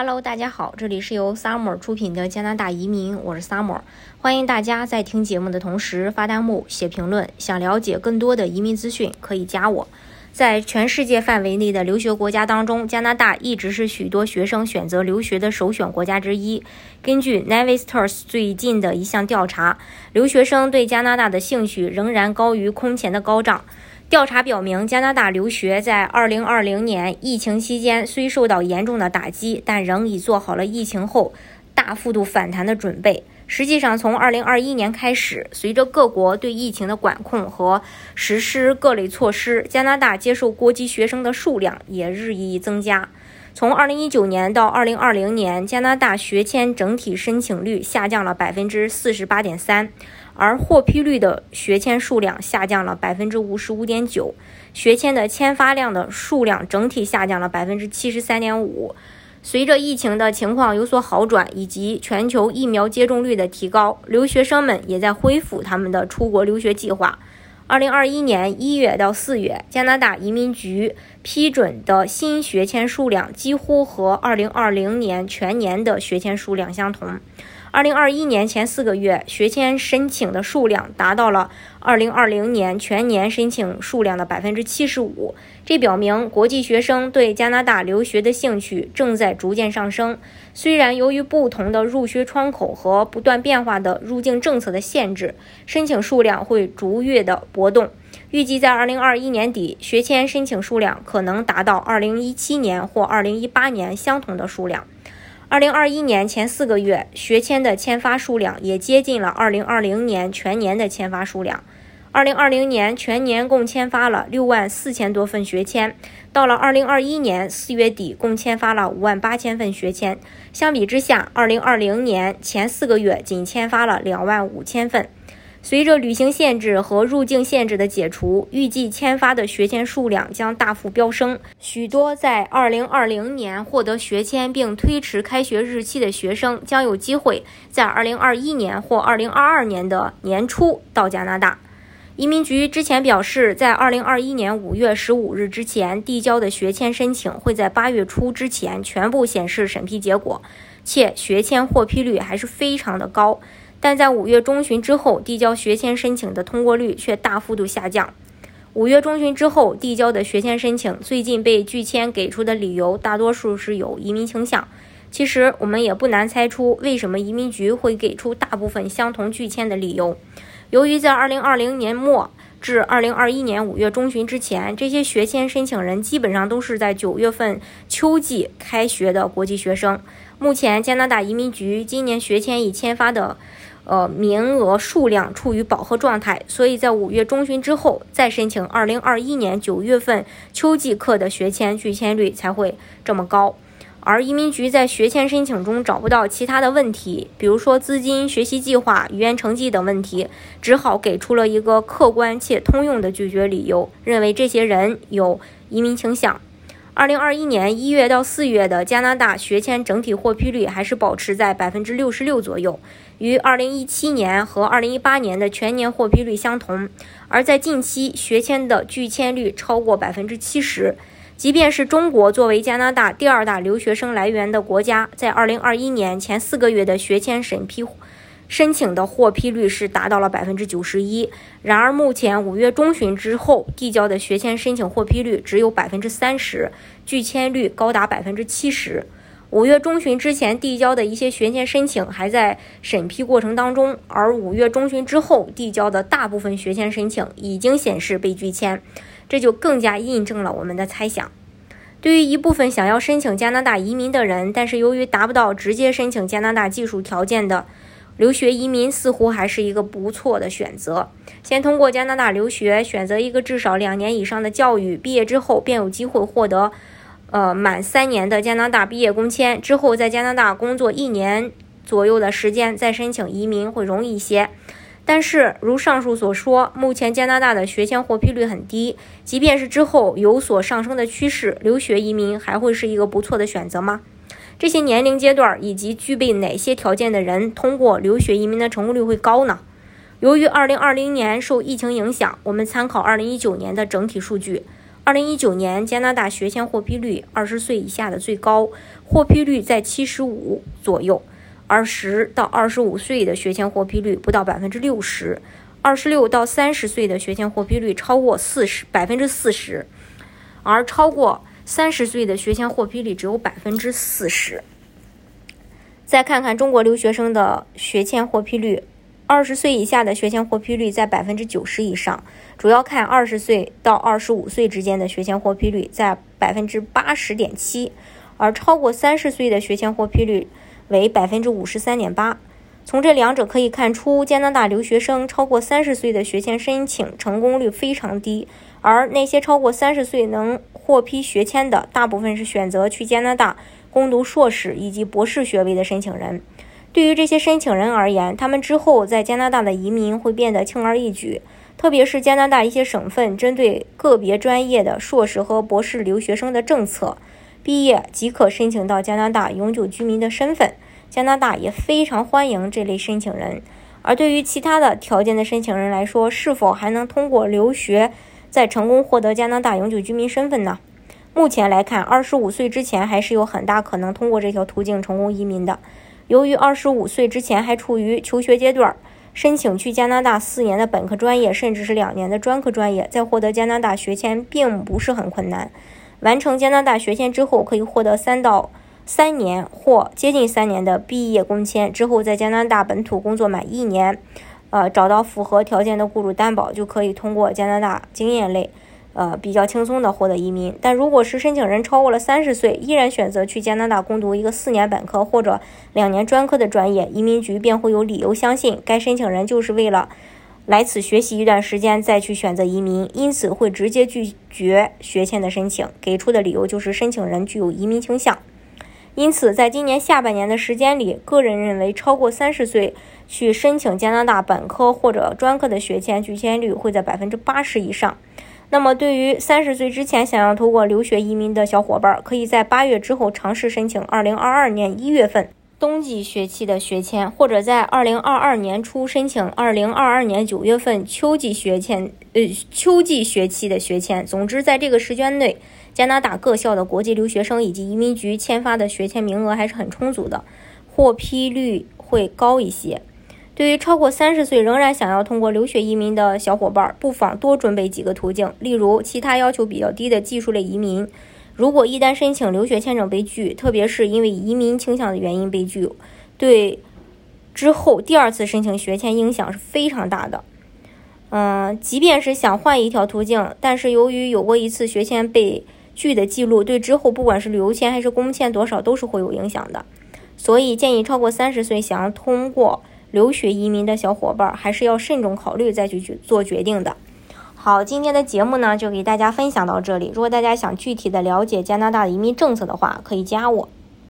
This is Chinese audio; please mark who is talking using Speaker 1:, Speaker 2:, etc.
Speaker 1: Hello，大家好，这里是由 Summer 出品的加拿大移民，我是 Summer，欢迎大家在听节目的同时发弹幕、写评论。想了解更多的移民资讯，可以加我。在全世界范围内的留学国家当中，加拿大一直是许多学生选择留学的首选国家之一。根据 Navistars 最近的一项调查，留学生对加拿大的兴趣仍然高于空前的高涨。调查表明，加拿大留学在2020年疫情期间虽受到严重的打击，但仍已做好了疫情后大幅度反弹的准备。实际上，从2021年开始，随着各国对疫情的管控和实施各类措施，加拿大接受国际学生的数量也日益增加。从2019年到2020年，加拿大学签整体申请率下降了48.3%。而获批率的学签数量下降了百分之五十五点九，学签的签发量的数量整体下降了百分之七十三点五。随着疫情的情况有所好转，以及全球疫苗接种率的提高，留学生们也在恢复他们的出国留学计划。二零二一年一月到四月，加拿大移民局批准的新学签数量几乎和二零二零年全年的学签数量相同。二零二一年前四个月，学签申请的数量达到了二零二零年全年申请数量的百分之七十五。这表明国际学生对加拿大留学的兴趣正在逐渐上升。虽然由于不同的入学窗口和不断变化的入境政策的限制，申请数量会逐月的波动。预计在二零二一年底，学签申请数量可能达到二零一七年或二零一八年相同的数量。二零二一年前四个月，学签的签发数量也接近了二零二零年全年的签发数量。二零二零年全年共签发了六万四千多份学签，到了二零二一年四月底，共签发了五万八千份学签。相比之下，二零二零年前四个月仅签发了两万五千份。随着旅行限制和入境限制的解除，预计签发的学签数量将大幅飙升。许多在2020年获得学签并推迟开学日期的学生，将有机会在2021年或2022年的年初到加拿大。移民局之前表示，在2021年5月15日之前递交的学签申请会在8月初之前全部显示审批结果，且学签获批率还是非常的高。但在五月中旬之后，递交学签申请的通过率却大幅度下降。五月中旬之后递交的学签申请，最近被拒签给出的理由大多数是有移民倾向。其实我们也不难猜出，为什么移民局会给出大部分相同拒签的理由。由于在2020年末至2021年五月中旬之前，这些学签申请人基本上都是在九月份秋季开学的国际学生。目前，加拿大移民局今年学签已签发的。呃，名额数量处于饱和状态，所以在五月中旬之后再申请二零二一年九月份秋季课的学签拒签率才会这么高。而移民局在学签申请中找不到其他的问题，比如说资金、学习计划、语言成绩等问题，只好给出了一个客观且通用的拒绝理由，认为这些人有移民倾向。二零二一年一月到四月的加拿大学签整体获批率还是保持在百分之六十六左右，与二零一七年和二零一八年的全年获批率相同。而在近期，学签的拒签率超过百分之七十。即便是中国作为加拿大第二大留学生来源的国家，在二零二一年前四个月的学签审批。申请的获批率是达到了百分之九十一，然而目前五月中旬之后递交的学签申请获批率只有百分之三十，拒签率高达百分之七十。五月中旬之前递交的一些学签申请还在审批过程当中，而五月中旬之后递交的大部分学签申请已经显示被拒签，这就更加印证了我们的猜想。对于一部分想要申请加拿大移民的人，但是由于达不到直接申请加拿大技术条件的。留学移民似乎还是一个不错的选择。先通过加拿大留学，选择一个至少两年以上的教育，毕业之后便有机会获得，呃，满三年的加拿大毕业工签。之后在加拿大工作一年左右的时间，再申请移民会容易一些。但是，如上述所说，目前加拿大的学签获批率很低。即便是之后有所上升的趋势，留学移民还会是一个不错的选择吗？这些年龄阶段以及具备哪些条件的人通过留学移民的成功率会高呢？由于2020年受疫情影响，我们参考2019年的整体数据二零一九年加拿大学签获批率二十岁以下的最高，获批率在七十五左右；二十到二十五岁的学签获批率不到百分之六十；二十六到三十岁的学签获批率超过四十百分之四十，而超过三十岁的学前获批率只有百分之四十。再看看中国留学生的学签获批率。二十岁以下的学前获批率在百分之九十以上，主要看二十岁到二十五岁之间的学前获批率在百分之八十点七，而超过三十岁的学前获批率为百分之五十三点八。从这两者可以看出，加拿大留学生超过三十岁的学前申请成功率非常低，而那些超过三十岁能获批学签的，大部分是选择去加拿大攻读硕士以及博士学位的申请人。对于这些申请人而言，他们之后在加拿大的移民会变得轻而易举。特别是加拿大一些省份针对个别专业的硕士和博士留学生的政策，毕业即可申请到加拿大永久居民的身份。加拿大也非常欢迎这类申请人。而对于其他的条件的申请人来说，是否还能通过留学再成功获得加拿大永久居民身份呢？目前来看，二十五岁之前还是有很大可能通过这条途径成功移民的。由于二十五岁之前还处于求学阶段，申请去加拿大四年的本科专业，甚至是两年的专科专业，再获得加拿大学签并不是很困难。完成加拿大学签之后，可以获得三到三年或接近三年的毕业工签，之后在加拿大本土工作满一年，呃，找到符合条件的雇主担保，就可以通过加拿大经验类。呃，比较轻松的获得移民，但如果是申请人超过了三十岁，依然选择去加拿大攻读一个四年本科或者两年专科的专业，移民局便会有理由相信该申请人就是为了来此学习一段时间再去选择移民，因此会直接拒绝学签的申请，给出的理由就是申请人具有移民倾向。因此，在今年下半年的时间里，个人认为超过三十岁去申请加拿大本科或者专科的学签拒签率会在百分之八十以上。那么，对于三十岁之前想要通过留学移民的小伙伴，可以在八月之后尝试申请二零二二年一月份冬季学期的学签，或者在二零二二年初申请二零二二年九月份秋季学签，呃，秋季学期的学签。总之，在这个时间内，加拿大各校的国际留学生以及移民局签发的学签名额还是很充足的，获批率会高一些。对于超过三十岁仍然想要通过留学移民的小伙伴，不妨多准备几个途径。例如，其他要求比较低的技术类移民，如果一旦申请留学签证被拒，特别是因为移民倾向的原因被拒，对之后第二次申请学签影响是非常大的。嗯，即便是想换一条途径，但是由于有过一次学签被据的记录，对之后不管是旅游签还是工签，多少都是会有影响的。所以建议超过三十岁想要通过。留学移民的小伙伴还是要慎重考虑再去去做决定的。好，今天的节目呢就给大家分享到这里。如果大家想具体的了解加拿大的移民政策的话，可以加我。